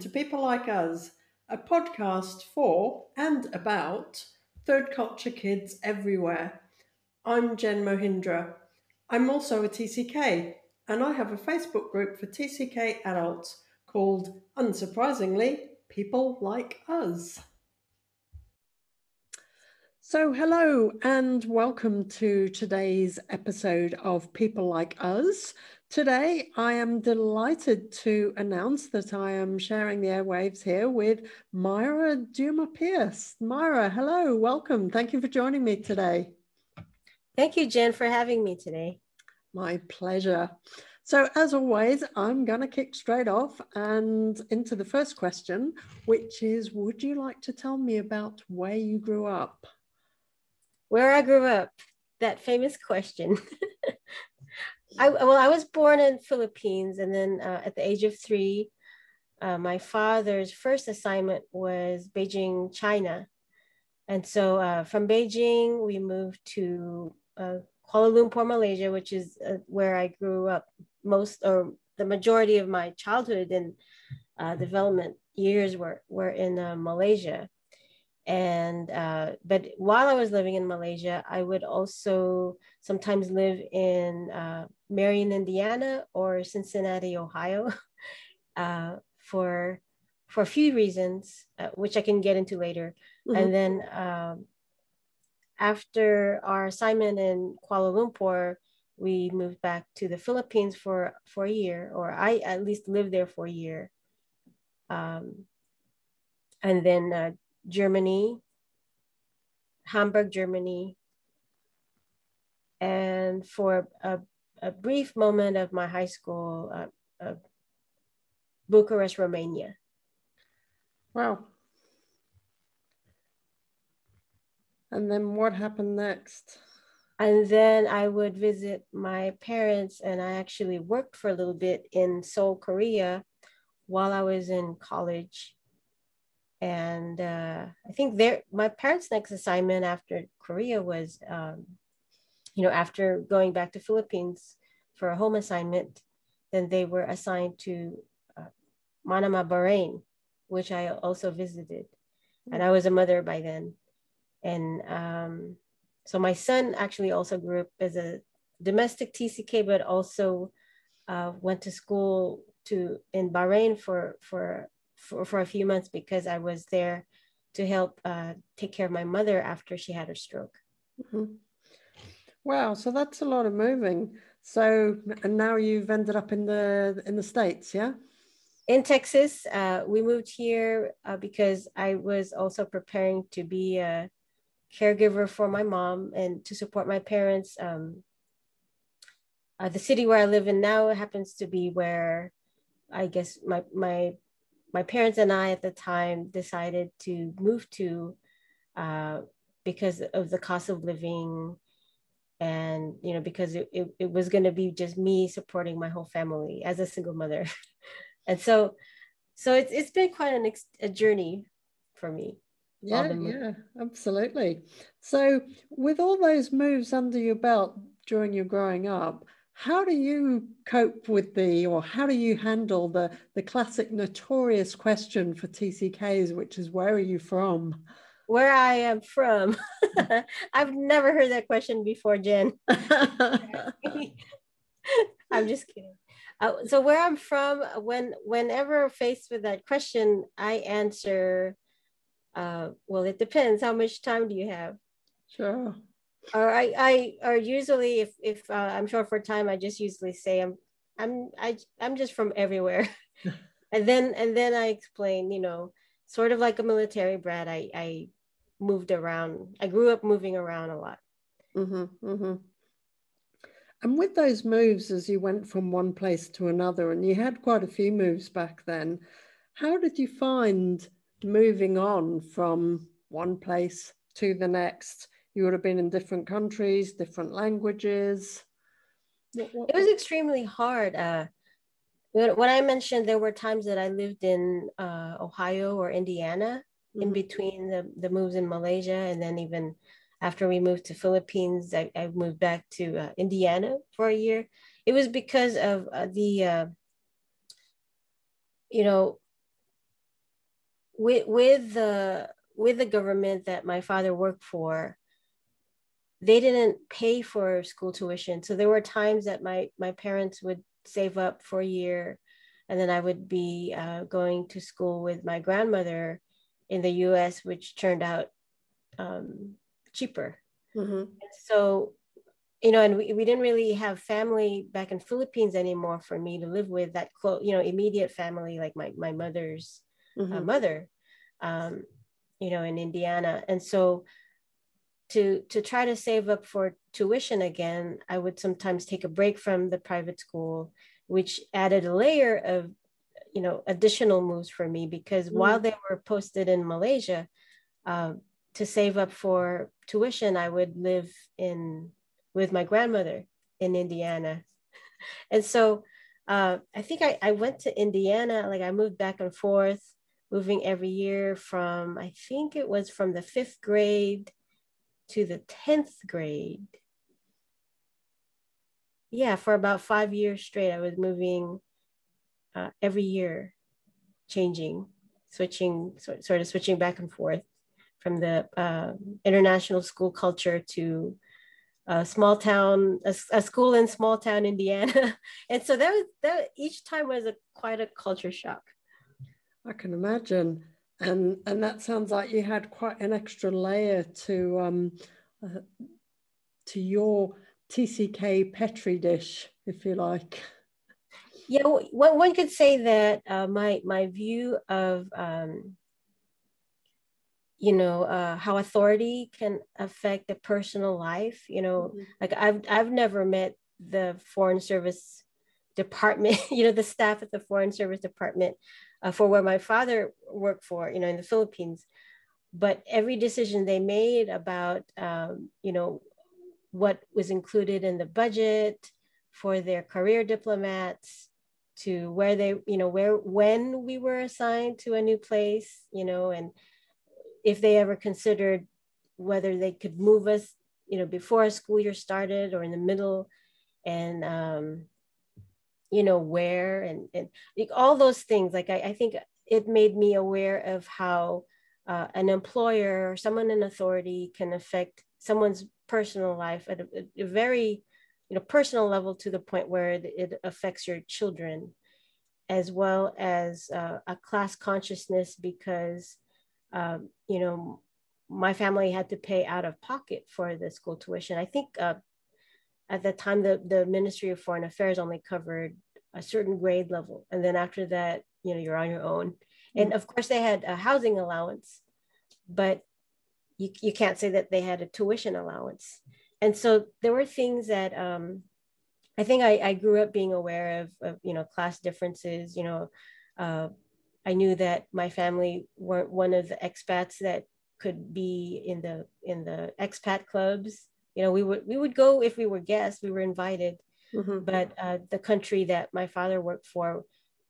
to People Like Us, a podcast for and about third culture kids everywhere. I'm Jen Mohindra. I'm also a TCK, and I have a Facebook group for TCK adults called, unsurprisingly, People Like Us. So, hello and welcome to today's episode of People Like Us. Today, I am delighted to announce that I am sharing the airwaves here with Myra Dumapias. Myra, hello, welcome. Thank you for joining me today. Thank you, Jen, for having me today. My pleasure. So, as always, I'm going to kick straight off and into the first question, which is Would you like to tell me about where you grew up? where I grew up, that famous question. I well, I was born in Philippines, and then uh, at the age of three, uh, my father's first assignment was Beijing, China, and so uh, from Beijing we moved to uh, Kuala Lumpur, Malaysia, which is uh, where I grew up most or the majority of my childhood and uh, development years were were in Malaysia and uh, but while i was living in malaysia i would also sometimes live in uh, marion indiana or cincinnati ohio uh, for for a few reasons uh, which i can get into later mm-hmm. and then um, after our assignment in kuala lumpur we moved back to the philippines for for a year or i at least lived there for a year um, and then uh, Germany, Hamburg, Germany, and for a, a brief moment of my high school, uh, uh, Bucharest, Romania. Wow. And then what happened next? And then I would visit my parents, and I actually worked for a little bit in Seoul, Korea while I was in college and uh, I think their my parents' next assignment after Korea was, um, you know, after going back to Philippines for a home assignment, then they were assigned to uh, Manama, Bahrain, which I also visited, mm-hmm. and I was a mother by then, and um, so my son actually also grew up as a domestic TCK, but also uh, went to school to in Bahrain for for for, for a few months because I was there to help uh, take care of my mother after she had her stroke. Mm-hmm. Wow, so that's a lot of moving. So, and now you've ended up in the in the states, yeah? In Texas, uh, we moved here uh, because I was also preparing to be a caregiver for my mom and to support my parents. Um, uh, the city where I live in now happens to be where I guess my my my parents and I at the time decided to move to uh, because of the cost of living and you know because it, it, it was going to be just me supporting my whole family as a single mother. And so so it's, it's been quite an ex- a journey for me. Yeah yeah absolutely. So with all those moves under your belt during your growing up how do you cope with the, or how do you handle the, the classic notorious question for TCKs, which is where are you from? Where I am from. I've never heard that question before, Jen. I'm just kidding. Uh, so where I'm from, when whenever faced with that question, I answer, uh, well, it depends. How much time do you have? Sure or I, I or usually if if uh, I'm short for time, I just usually say I'm I'm I I'm just from everywhere, and then and then I explain, you know, sort of like a military brat. I I moved around. I grew up moving around a lot. Mm-hmm, mm-hmm. And with those moves, as you went from one place to another, and you had quite a few moves back then, how did you find moving on from one place to the next? You would have been in different countries, different languages. It was extremely hard. Uh, when I mentioned there were times that I lived in uh, Ohio or Indiana mm-hmm. in between the, the moves in Malaysia, and then even after we moved to Philippines, I, I moved back to uh, Indiana for a year. It was because of uh, the, uh, you know, with with the with the government that my father worked for, they didn't pay for school tuition. So there were times that my my parents would save up for a year, and then I would be uh, going to school with my grandmother in the U.S., which turned out um, cheaper. Mm-hmm. So you know, and we, we didn't really have family back in Philippines anymore for me to live with that close, you know, immediate family like my my mother's uh, mm-hmm. uh, mother, um, you know, in Indiana, and so to to try to save up for tuition again, I would sometimes take a break from the private school, which added a layer of you know additional moves for me because mm-hmm. while they were posted in Malaysia, uh, to save up for tuition, I would live in with my grandmother in Indiana. And so uh, I think I, I went to Indiana, like I moved back and forth, moving every year from, I think it was from the fifth grade to the 10th grade. Yeah, for about five years straight, I was moving uh, every year, changing, switching, sort, sort of switching back and forth from the uh, international school culture to a small town, a, a, school in small town Indiana, and so that was that. Each time was a quite a culture shock. I can imagine, and and that sounds like you had quite an extra layer to um, uh, to your TCK Petri dish, if you like. Yeah, one, one could say that uh, my my view of um, you know uh, how authority can affect a personal life you know mm-hmm. like i've i've never met the foreign service department you know the staff at the foreign service department uh, for where my father worked for you know in the philippines. But every decision they made about um, you know what was included in the budget for their career diplomats to where they you know where when we were assigned to a new place you know and if they ever considered whether they could move us, you know, before a school year started or in the middle, and um, you know where and and like all those things. Like I, I think it made me aware of how uh, an employer or someone in authority can affect someone's personal life at a, a, very you know personal level to the point where it, affects your children as well as uh, a class consciousness because um, you know, my family had to pay out of pocket for the school tuition. I think uh, at the time, the, the Ministry of Foreign Affairs only covered a certain grade level. And then after that, you know, you're on your own. And of course, they had a housing allowance, but you, you can't say that they had a tuition allowance. And so there were things that um, I think I, I grew up being aware of, of, you know, class differences, you know, uh, I knew that my family weren't one of the expats that could be in the in the expat clubs. You know, we would we would go if we were guests, we were invited. Mm-hmm. But uh, the country that my father worked for,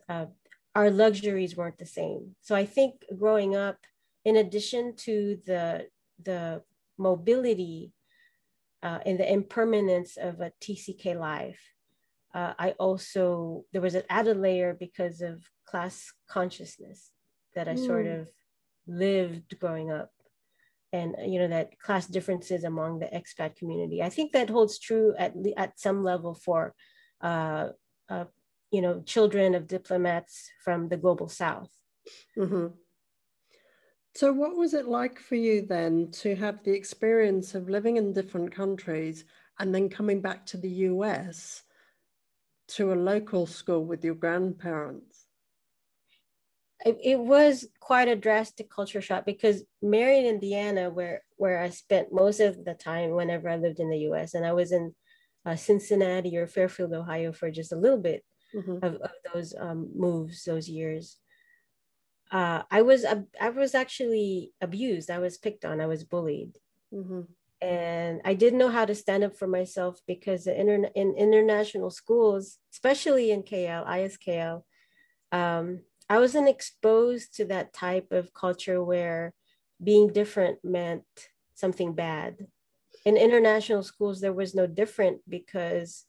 uh, our luxuries weren't the same. So I think growing up, in addition to the the mobility uh, and the impermanence of a TCK life, uh, I also there was an added layer because of class consciousness that I mm. sort of lived growing up, and you know that class differences among the expat community. I think that holds true at at some level for uh, uh, you know children of diplomats from the global south. Mm-hmm. So, what was it like for you then to have the experience of living in different countries and then coming back to the US? to a local school with your grandparents? It, it was quite a drastic culture shock because Marion, Indiana, where where I spent most of the time whenever I lived in the U.S., and I was in uh, Cincinnati or Fairfield, Ohio, for just a little bit mm-hmm. of, of those um, moves, those years. Uh, I was I was actually abused. I was picked on. I was bullied. Mm-hmm and I didn't know how to stand up for myself because in international schools, especially in KL, ISKL, um, I wasn't exposed to that type of culture where being different meant something bad. In international schools, there was no different because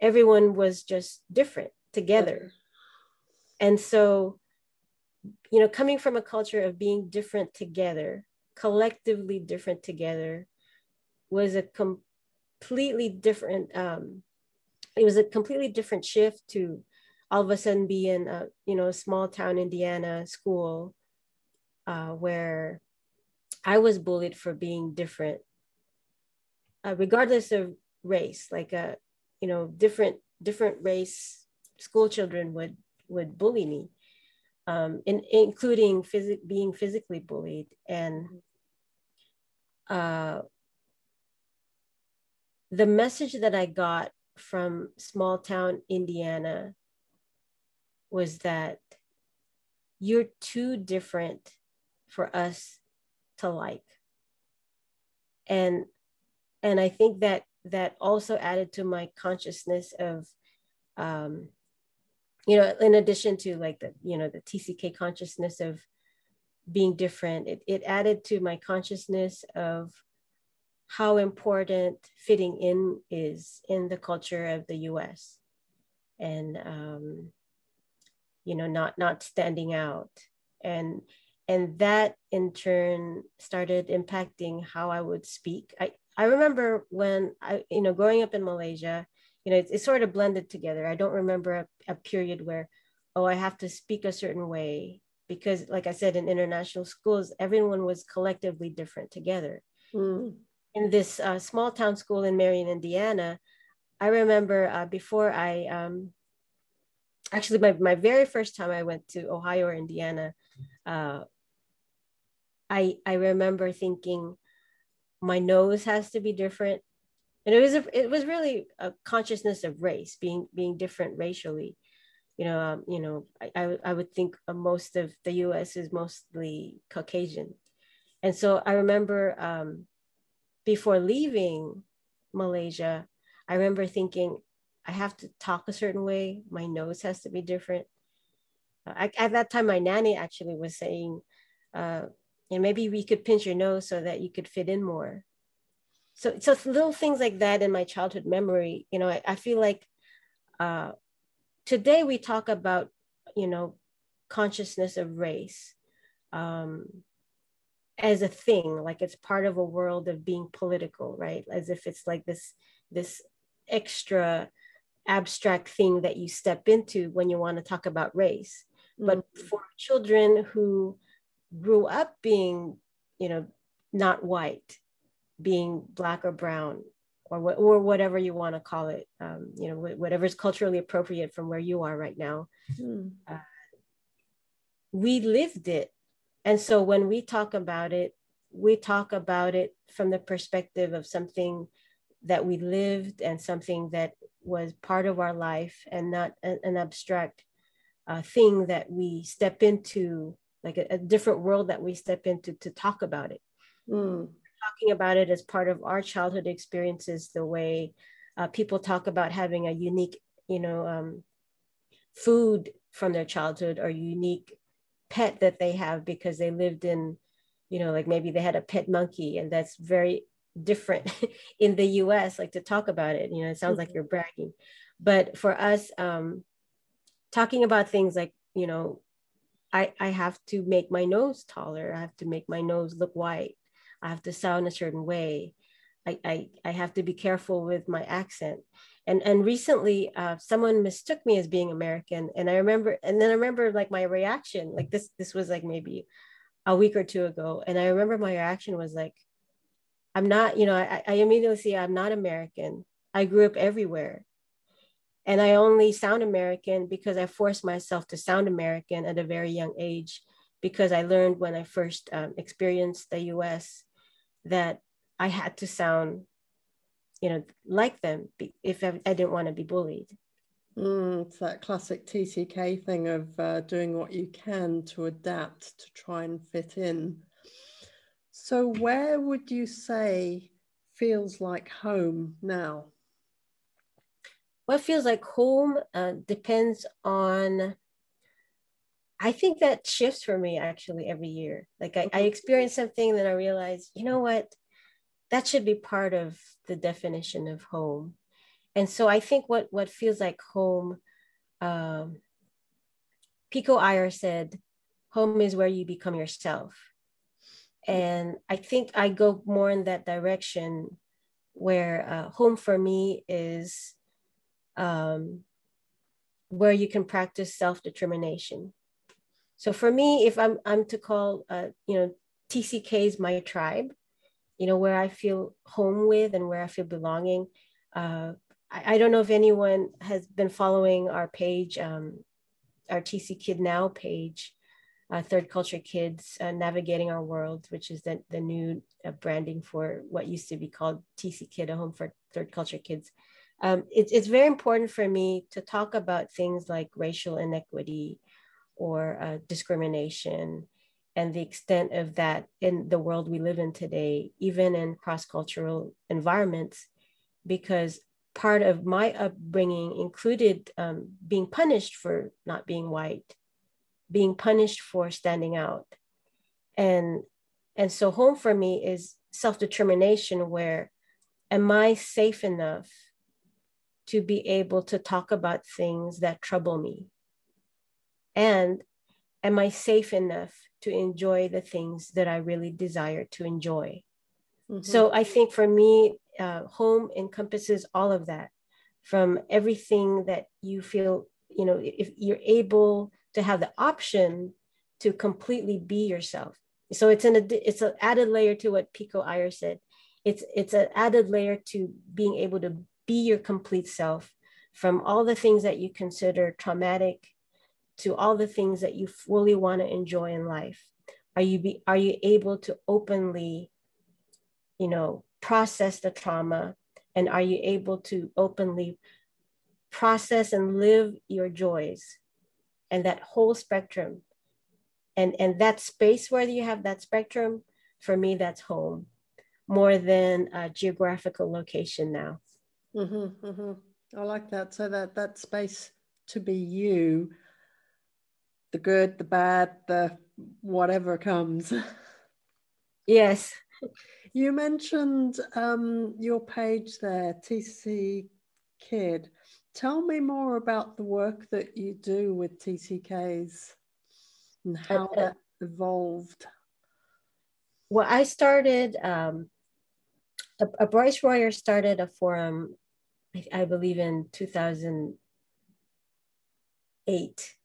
everyone was just different together. And so you know, coming from a culture of being different together, collectively different together, was a completely different. Um, it was a completely different shift to all of a sudden be in a you know small town Indiana school uh, where I was bullied for being different, uh, regardless of race. Like a, uh, you know, different different race school children would would bully me, um, in, including phys- being physically bullied and. Uh, the message that I got from small town Indiana was that you're too different for us to like. And and i think that that also added to my consciousness of um you know in addition to like the you know the tck consciousness of being different it, it added to my consciousness of how important fitting in is in the culture of the us and um you know not not standing out and and that in turn started impacting how I would speak. I, I remember when I, you know, growing up in Malaysia, you know, it, it sort of blended together. I don't remember a, a, period where, oh, I have to speak a certain way because, like I said, in international schools, everyone was collectively different together. Mm. In this uh, small town school in Marion, Indiana, I remember uh, before I, um, actually, my, my very first time I went to Ohio or Indiana, uh, I I remember thinking my nose has to be different. And it was a, it was really a consciousness of race being being different racially. You know, um, you know, I, I would think most of the U.S. is mostly Caucasian, and so I remember um, before leaving Malaysia, I remember thinking I have to talk a certain way. My nose has to be different. I, at that time, my nanny actually was saying, uh, and maybe we could pinch your nose so that you could fit in more so so little things like that in my childhood memory you know i, I feel like uh, today we talk about you know consciousness of race um, as a thing like it's part of a world of being political right as if it's like this this extra abstract thing that you step into when you want to talk about race mm-hmm. but for children who grew up being, you know, not white, being black or brown, or what, or whatever you want to call it, um, you know, whatever is culturally appropriate from where you are right now. Mm. Uh, we lived it, and so when we talk about it, we talk about it from the perspective of something that we lived and something that was part of our life and not an, an abstract uh, thing that we step into like a, a, different world that we step into to talk about it. Mm. Talking about it as part of our childhood experiences, the way uh, people talk about having a unique, you know, um, food from their childhood or unique pet that they have because they lived in, you know, like maybe they had a pet monkey and that's very different in the US, like to talk about it. You know, it sounds mm-hmm. like you're bragging. But for us, um, talking about things like, you know, I, I have to make my nose taller. I have to make my nose look white. I have to sound a certain way. I, I, I have to be careful with my accent. And, and recently, uh, someone mistook me as being American. And I remember, and then I remember like my reaction, like this, this was like maybe a week or two ago. And I remember my reaction was like, I'm not, you know, I, I immediately see I'm not American. I grew up everywhere. And I only sound American because I forced myself to sound American at a very young age because I learned when I first um, experienced the US that I had to sound, you know, like them if I, I didn't want to be bullied. Mm, it's that classic TCK thing of uh, doing what you can to adapt to try and fit in. So, where would you say feels like home now? what feels like home uh, depends on i think that shifts for me actually every year like I, I experience something that i realize you know what that should be part of the definition of home and so i think what what feels like home um, pico iyer said home is where you become yourself. And I think I go more in that direction where uh, home for me is um, where you can practice self-determination. So for me, if I'm, I'm to call, uh, you know, TCK is my tribe, you know, where I feel home with and where I feel belonging. Uh, I, I, don't know if anyone has been following our page, um, our TC Kid Now page, uh, Third Culture Kids uh, Navigating Our World, which is the, the new uh, branding for what used to be called TC Kid, a home for third culture kids. Um, it, it's very important for me to talk about things like racial inequity or uh, discrimination and the extent of that in the world we live in today, even in cross cultural environments, because part of my upbringing included um, being punished for not being white, being punished for standing out. And, and so, home for me is self determination, where am I safe enough to be able to talk about things that trouble me? And am I safe enough to enjoy the things that I really desire to enjoy. Mm-hmm. So I think for me, uh, home encompasses all of that from everything that you feel, you know, if you're able to have the option to completely be yourself. So it's an it's an added layer to what Pico Iyer said. It's it's an added layer to being able to be your complete self from all the things that you consider traumatic to all the things that you fully want to enjoy in life are you be, are you able to openly you know process the trauma and are you able to openly process and live your joys and that whole spectrum and and that space where you have that spectrum for me that's home more than a geographical location now mm-hmm, mm-hmm. i like that so that that space to be you the good, the bad, the whatever comes. Yes. You mentioned um, your page there, TC Kid. Tell me more about the work that you do with TCKs and how uh, that evolved. Well, I started, um, a, a Brice Royer started a forum, I, I believe in 2008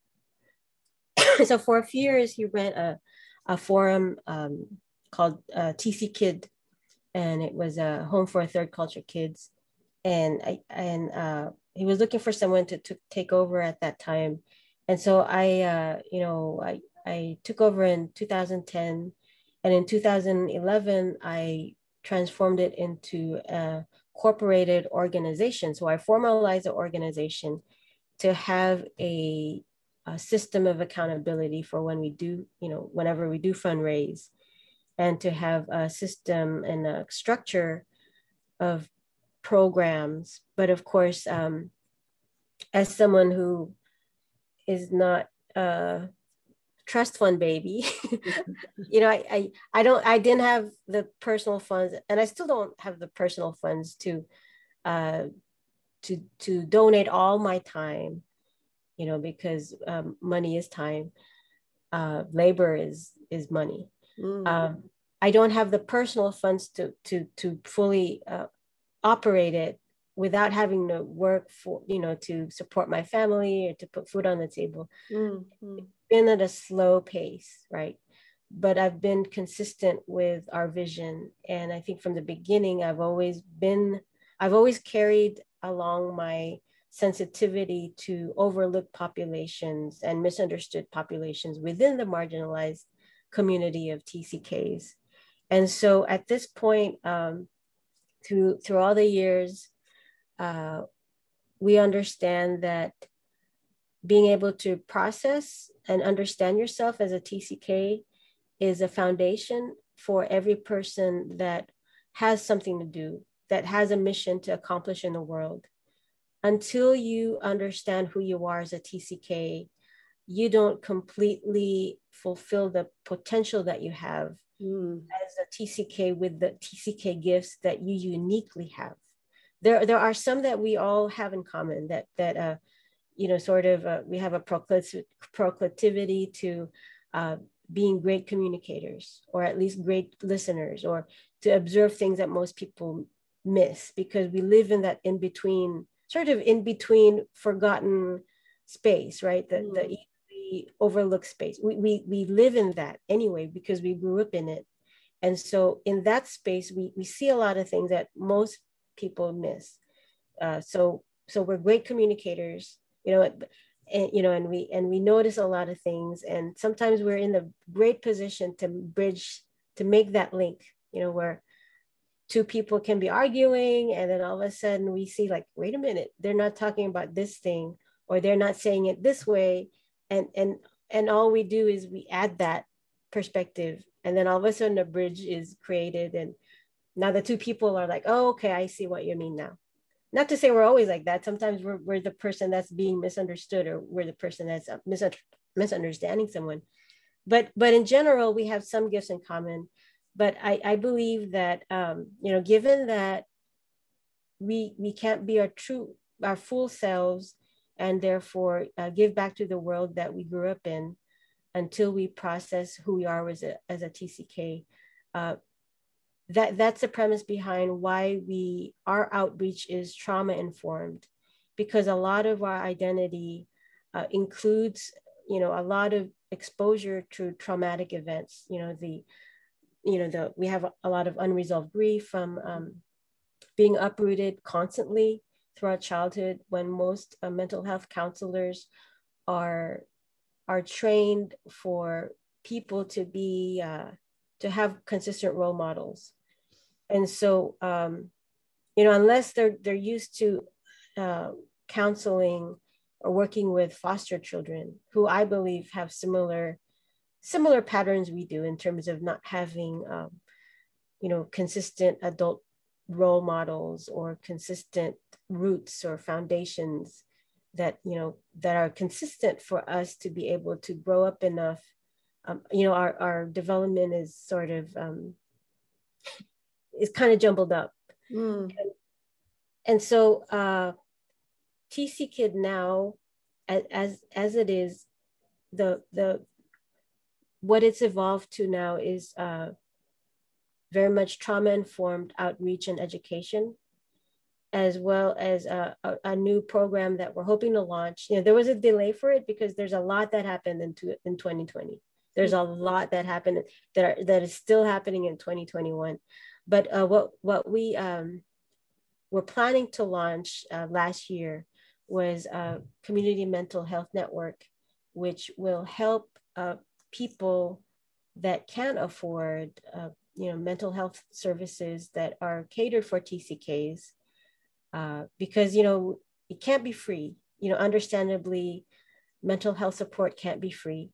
so for a few years, he ran a, a forum um, called uh, TC Kid, and it was a home for third culture kids. And I and uh, he was looking for someone to, to take over at that time. And so I, uh, you know, I, I took over in 2010. And in 2011, I transformed it into a corporated organization. So I formalized the organization to have a a system of accountability for when we do, you know, whenever we do fundraise, and to have a system and a structure of programs. But of course, um, as someone who is not a trust fund baby, you know, I, I I don't I didn't have the personal funds, and I still don't have the personal funds to uh, to to donate all my time you know, because um, money is time, uh, labor is is money. Mm. Um, I don't have the personal funds to to to fully uh, operate it without having to work for you know to support my family or to put food on the table. Mm-hmm. Been at a slow pace, right? But I've been consistent with our vision, and I think from the beginning, I've always been, I've always carried along my sensitivity to overlooked populations and misunderstood populations within the marginalized community of TCKs. And so at this point, um, through, through all the years, uh, we understand that being able to process and understand yourself as a TCK is a foundation for every person that has something to do, that has a mission to accomplish in the world. Until you understand who you are as a TCK, you don't completely fulfill the potential that you have mm. as a TCK with the TCK gifts that you uniquely have. There, there are some that we all have in common that that uh, you know sort of uh, we have a proclivity to uh, being great communicators or at least great listeners or to observe things that most people miss because we live in that in between sort of in between forgotten space right the, mm. the easily overlooked space. We, we we live in that anyway because we grew up in it. And so in that space we we see a lot of things that most people miss. Uh, so so we're great communicators you know and you know and we and we notice a lot of things. And sometimes we're in the great position to bridge to make that link you know where two people can be arguing and then all of a sudden we see like wait a minute they're not talking about this thing or they're not saying it this way and and and all we do is we add that perspective. And then all of a sudden a bridge is created and now the two people are like oh okay i see what you mean now. Not to say we're always like that. Sometimes we're, we're the person that's being misunderstood or we're the person that's uh, misunderstanding someone. But but in general we have some gifts in common. But I, I believe that um, you know, given that we we can't be our true our full selves and therefore uh, give back to the world that we grew up in until we process who we are as a, as a TCK. Uh, that that's the premise behind why we our outreach is trauma informed, because a lot of our identity uh, includes you know a lot of exposure to traumatic events. You know the you know, the, we have a lot of unresolved grief from um, being uprooted constantly throughout childhood when most uh, mental health counselors are, are trained for people to be, uh, to have consistent role models. And so, um, you know, unless they're, they're used to uh, counseling or working with foster children who I believe have similar similar patterns we do in terms of not having, um, you know, consistent adult role models or consistent roots or foundations that you know that are consistent for us to be able to grow up enough um, you know our, our development is sort of um, is kind of jumbled up mm. and, and, so uh, tc kid now as as it is the the what it's evolved to now is uh, very much trauma informed outreach and education, as well as a, a, a, new program that we're hoping to launch. You know, there was a delay for it because there's a lot that happened in, to, in 2020. There's a lot that happened that are, that is still happening in 2021. But uh, what what we um, were planning to launch uh, last year was a community mental health network, which will help uh, people that can't afford uh, you know mental health services that are catered for tck's uh, because you know it can't be free. You know understandably mental health support can't be free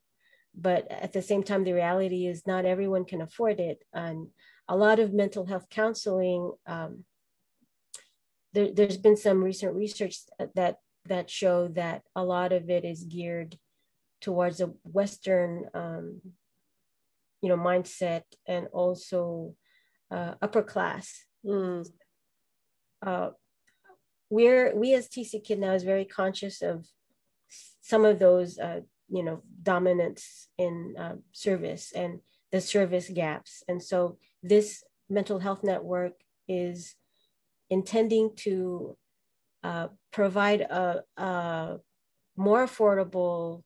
but at the same time the reality is not everyone can afford it. And a lot of mental health counseling um, there, has been some recent research that that show that a lot of it is geared towards a Western, um, you know, mindset and also uh, upper class. Mm. Uh, we're we as TC Kid now is very conscious of some of those, uh, you know, dominance in uh, service and the service gaps, and so this mental health network is intending to uh, provide a, a more affordable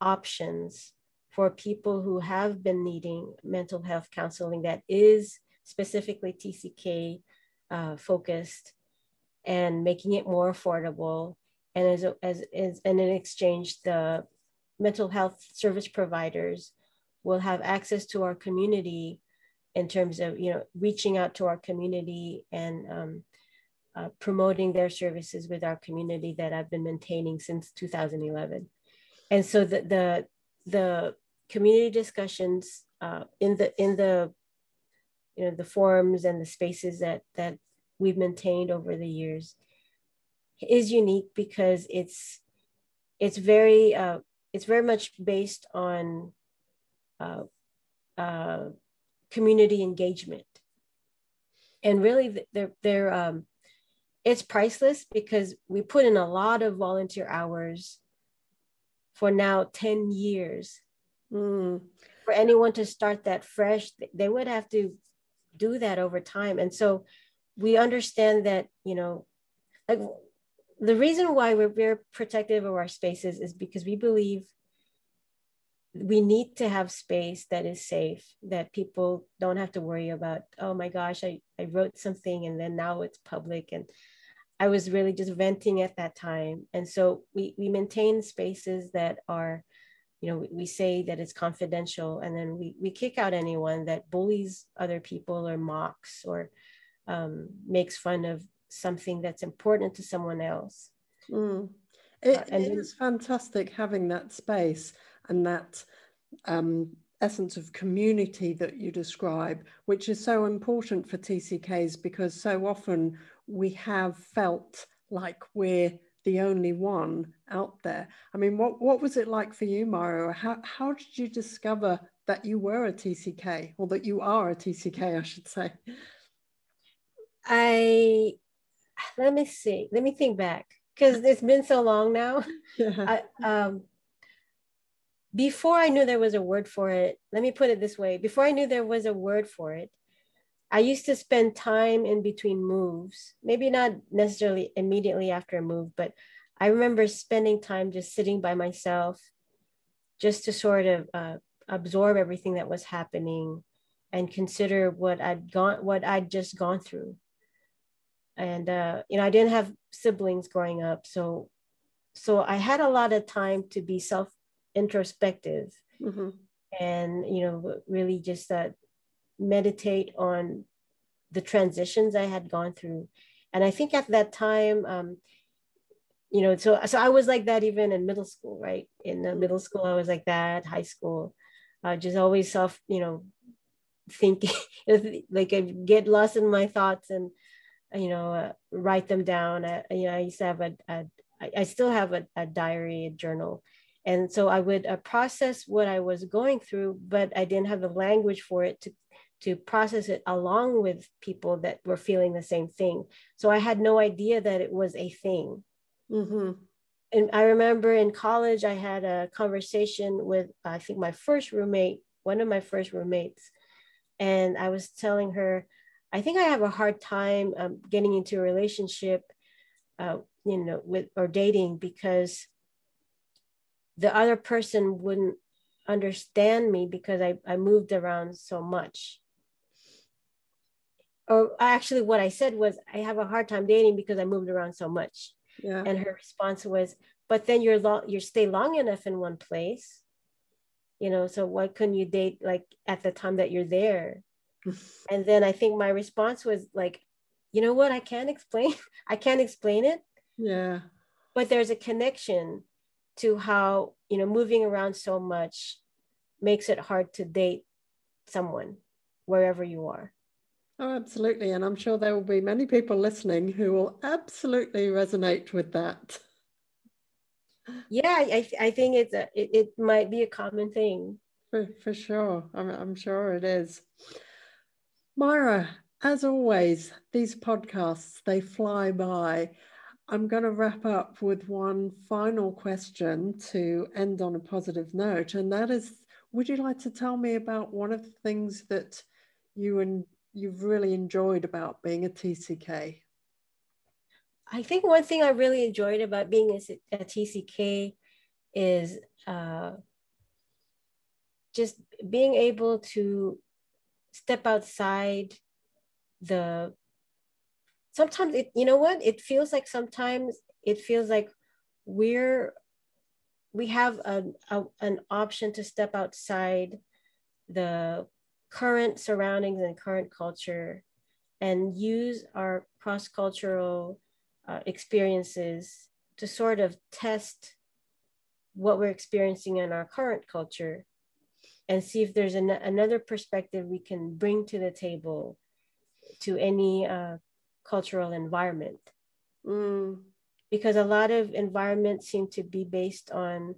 options for people who have been needing mental health counseling that is specifically TCK uh, focused and making it more affordable. And as, as, as and in exchange, the mental health service providers will have access to our community in terms of you know reaching out to our community and um, uh, promoting their services with our community that I've been maintaining since 2011 and so the the, the community discussions uh, in the in the you know the forums and the spaces that that we've maintained over the years is unique because it's it's very uh, it's very much based on uh, uh, community engagement. And really they're they're um, it's priceless because we put in a lot of volunteer hours for now 10 years Mm. For anyone to start that fresh, they would have to do that over time. And so we understand that, you know, like the reason why we're very protective of our spaces is because we believe we need to have space that is safe that people don't have to worry about oh my gosh I, I wrote something and then now it's public and i was really just venting at that time and so we, we maintain spaces that are you know we, say that it's confidential and then we, we kick out anyone that bullies other people or mocks or um, makes fun of something that's important to someone else mm. It, uh, and it is fantastic having that space and that um, essence of community that you describe, which is so important for TCKs because so often we have felt like we're the only one out there. I mean, what, what was it like for you, Myra? How, how did you discover that you were a TCK or that you are a TCK, I should say? I, let me see, let me think back because it's been so long now. Yeah. I, um, before I knew there was a word for it, let me put it this way before I knew there was a word for it, I used to spend time in between moves, maybe not necessarily immediately after a move, but I remember spending time just sitting by myself just to sort of uh, absorb everything that was happening and consider what I'd gone, what I'd just gone through. And, uh, you know, I didn't have siblings growing up. So, so I had a lot of time to be self introspective mm-hmm. and you know really just uh, meditate on the transitions i had gone through. And i think at that time um, you know so so i was like that even in middle school right? In the middle school i was like that high school. Uh, just always self you know thinking like i get lost in my thoughts and you know uh, write them down. I, you know i used to have a, a I still have a, a diary a journal. And so i would uh, process what i was going through but i didn't have the language for it to to process it along with people that were feeling the same thing so i had no idea that it was a thing mm-hmm. and i remember in college i had a conversation with i think my first roommate one of my first roommates and i was telling her i think i have a hard time um, getting into a relationship uh, you know with or dating because the other person wouldn't understand me because I, I moved around so much. Or actually, what I said was, I have a hard time dating because I moved around so much. Yeah. And her response was, but then you're long, you stay long enough in one place, you know. So why couldn't you date like at the time that you're there? and then I think my response was like, you know what? I can't explain. I can't explain it. Yeah. But there's a connection to how you know moving around so much makes it hard to date someone wherever you are oh absolutely and i'm sure there will be many people listening who will absolutely resonate with that. Yeah i, I think it's a it, it might be a common thing. For, for sure I'm, I'm sure it is. Myra as always these podcasts they fly by. I'm going to wrap up with one final question to end on a positive note. And that is Would you like to tell me about one of the things that you and you've really enjoyed about being a TCK? I think one thing I really enjoyed about being a, a TCK is uh, just being able to step outside the sometimes it you know what it feels like sometimes it feels like we're we have a, a, an option to step outside the current surroundings and current culture and use our cross-cultural uh, experiences to sort of test what we're experiencing in our current culture and see if there's an, another perspective we can bring to the table to any uh, cultural environment. Mm. Because a lot of environments seem to be based on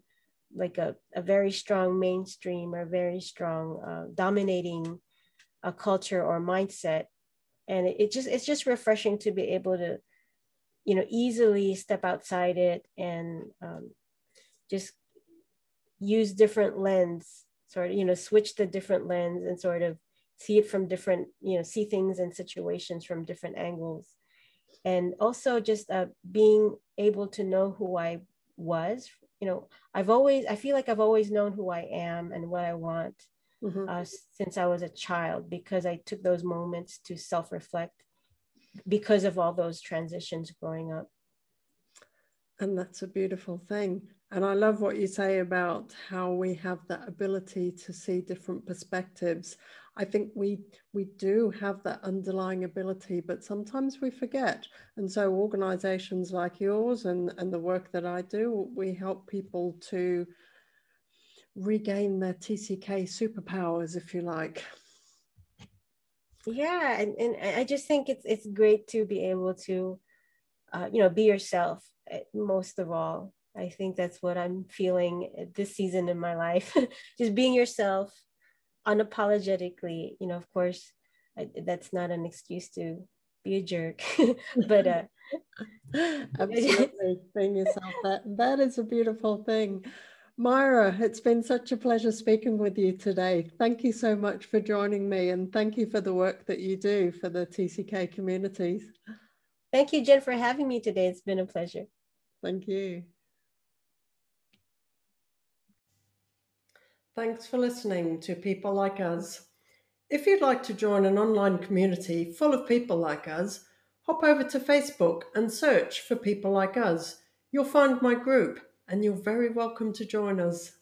like a, a very strong mainstream or very strong uh, dominating a culture or mindset. And it, it just it's just refreshing to be able to, you know, easily step outside it and um, just use different lens sort of you know switch the different lens and sort of see it from different you know see things and situations from different angles and also just uh, being able to know who i was you know i've always i feel like i've always known who i am and what i want mm-hmm. uh, since i was a child because i took those moments to self-reflect because of all those transitions growing up and that's a beautiful thing and I love what you say about how we have that ability to see different perspectives. I think we we do have that underlying ability, but sometimes we forget. And so organizations like yours and, and the work that I do, we help people to regain their TCK superpowers, if you like. Yeah, and, and I just think it's it's great to be able to uh, you know be yourself eh, most of all I think that's what I'm feeling this season in my life. Just being yourself unapologetically. You know, of course, I, that's not an excuse to be a jerk, but uh, absolutely being yourself. That that is a beautiful thing. Myra, it's been such a pleasure speaking with you today. Thank you so much for joining me and thank you for the work that you do for the TCK communities. Thank you, Jen, for having me today. It's been a pleasure. Thank you. Thanks for listening to People Like Us. If you'd like to join an online community full of people like us, hop over to Facebook and search for People Like Us. You'll find my group and you're very welcome to join us.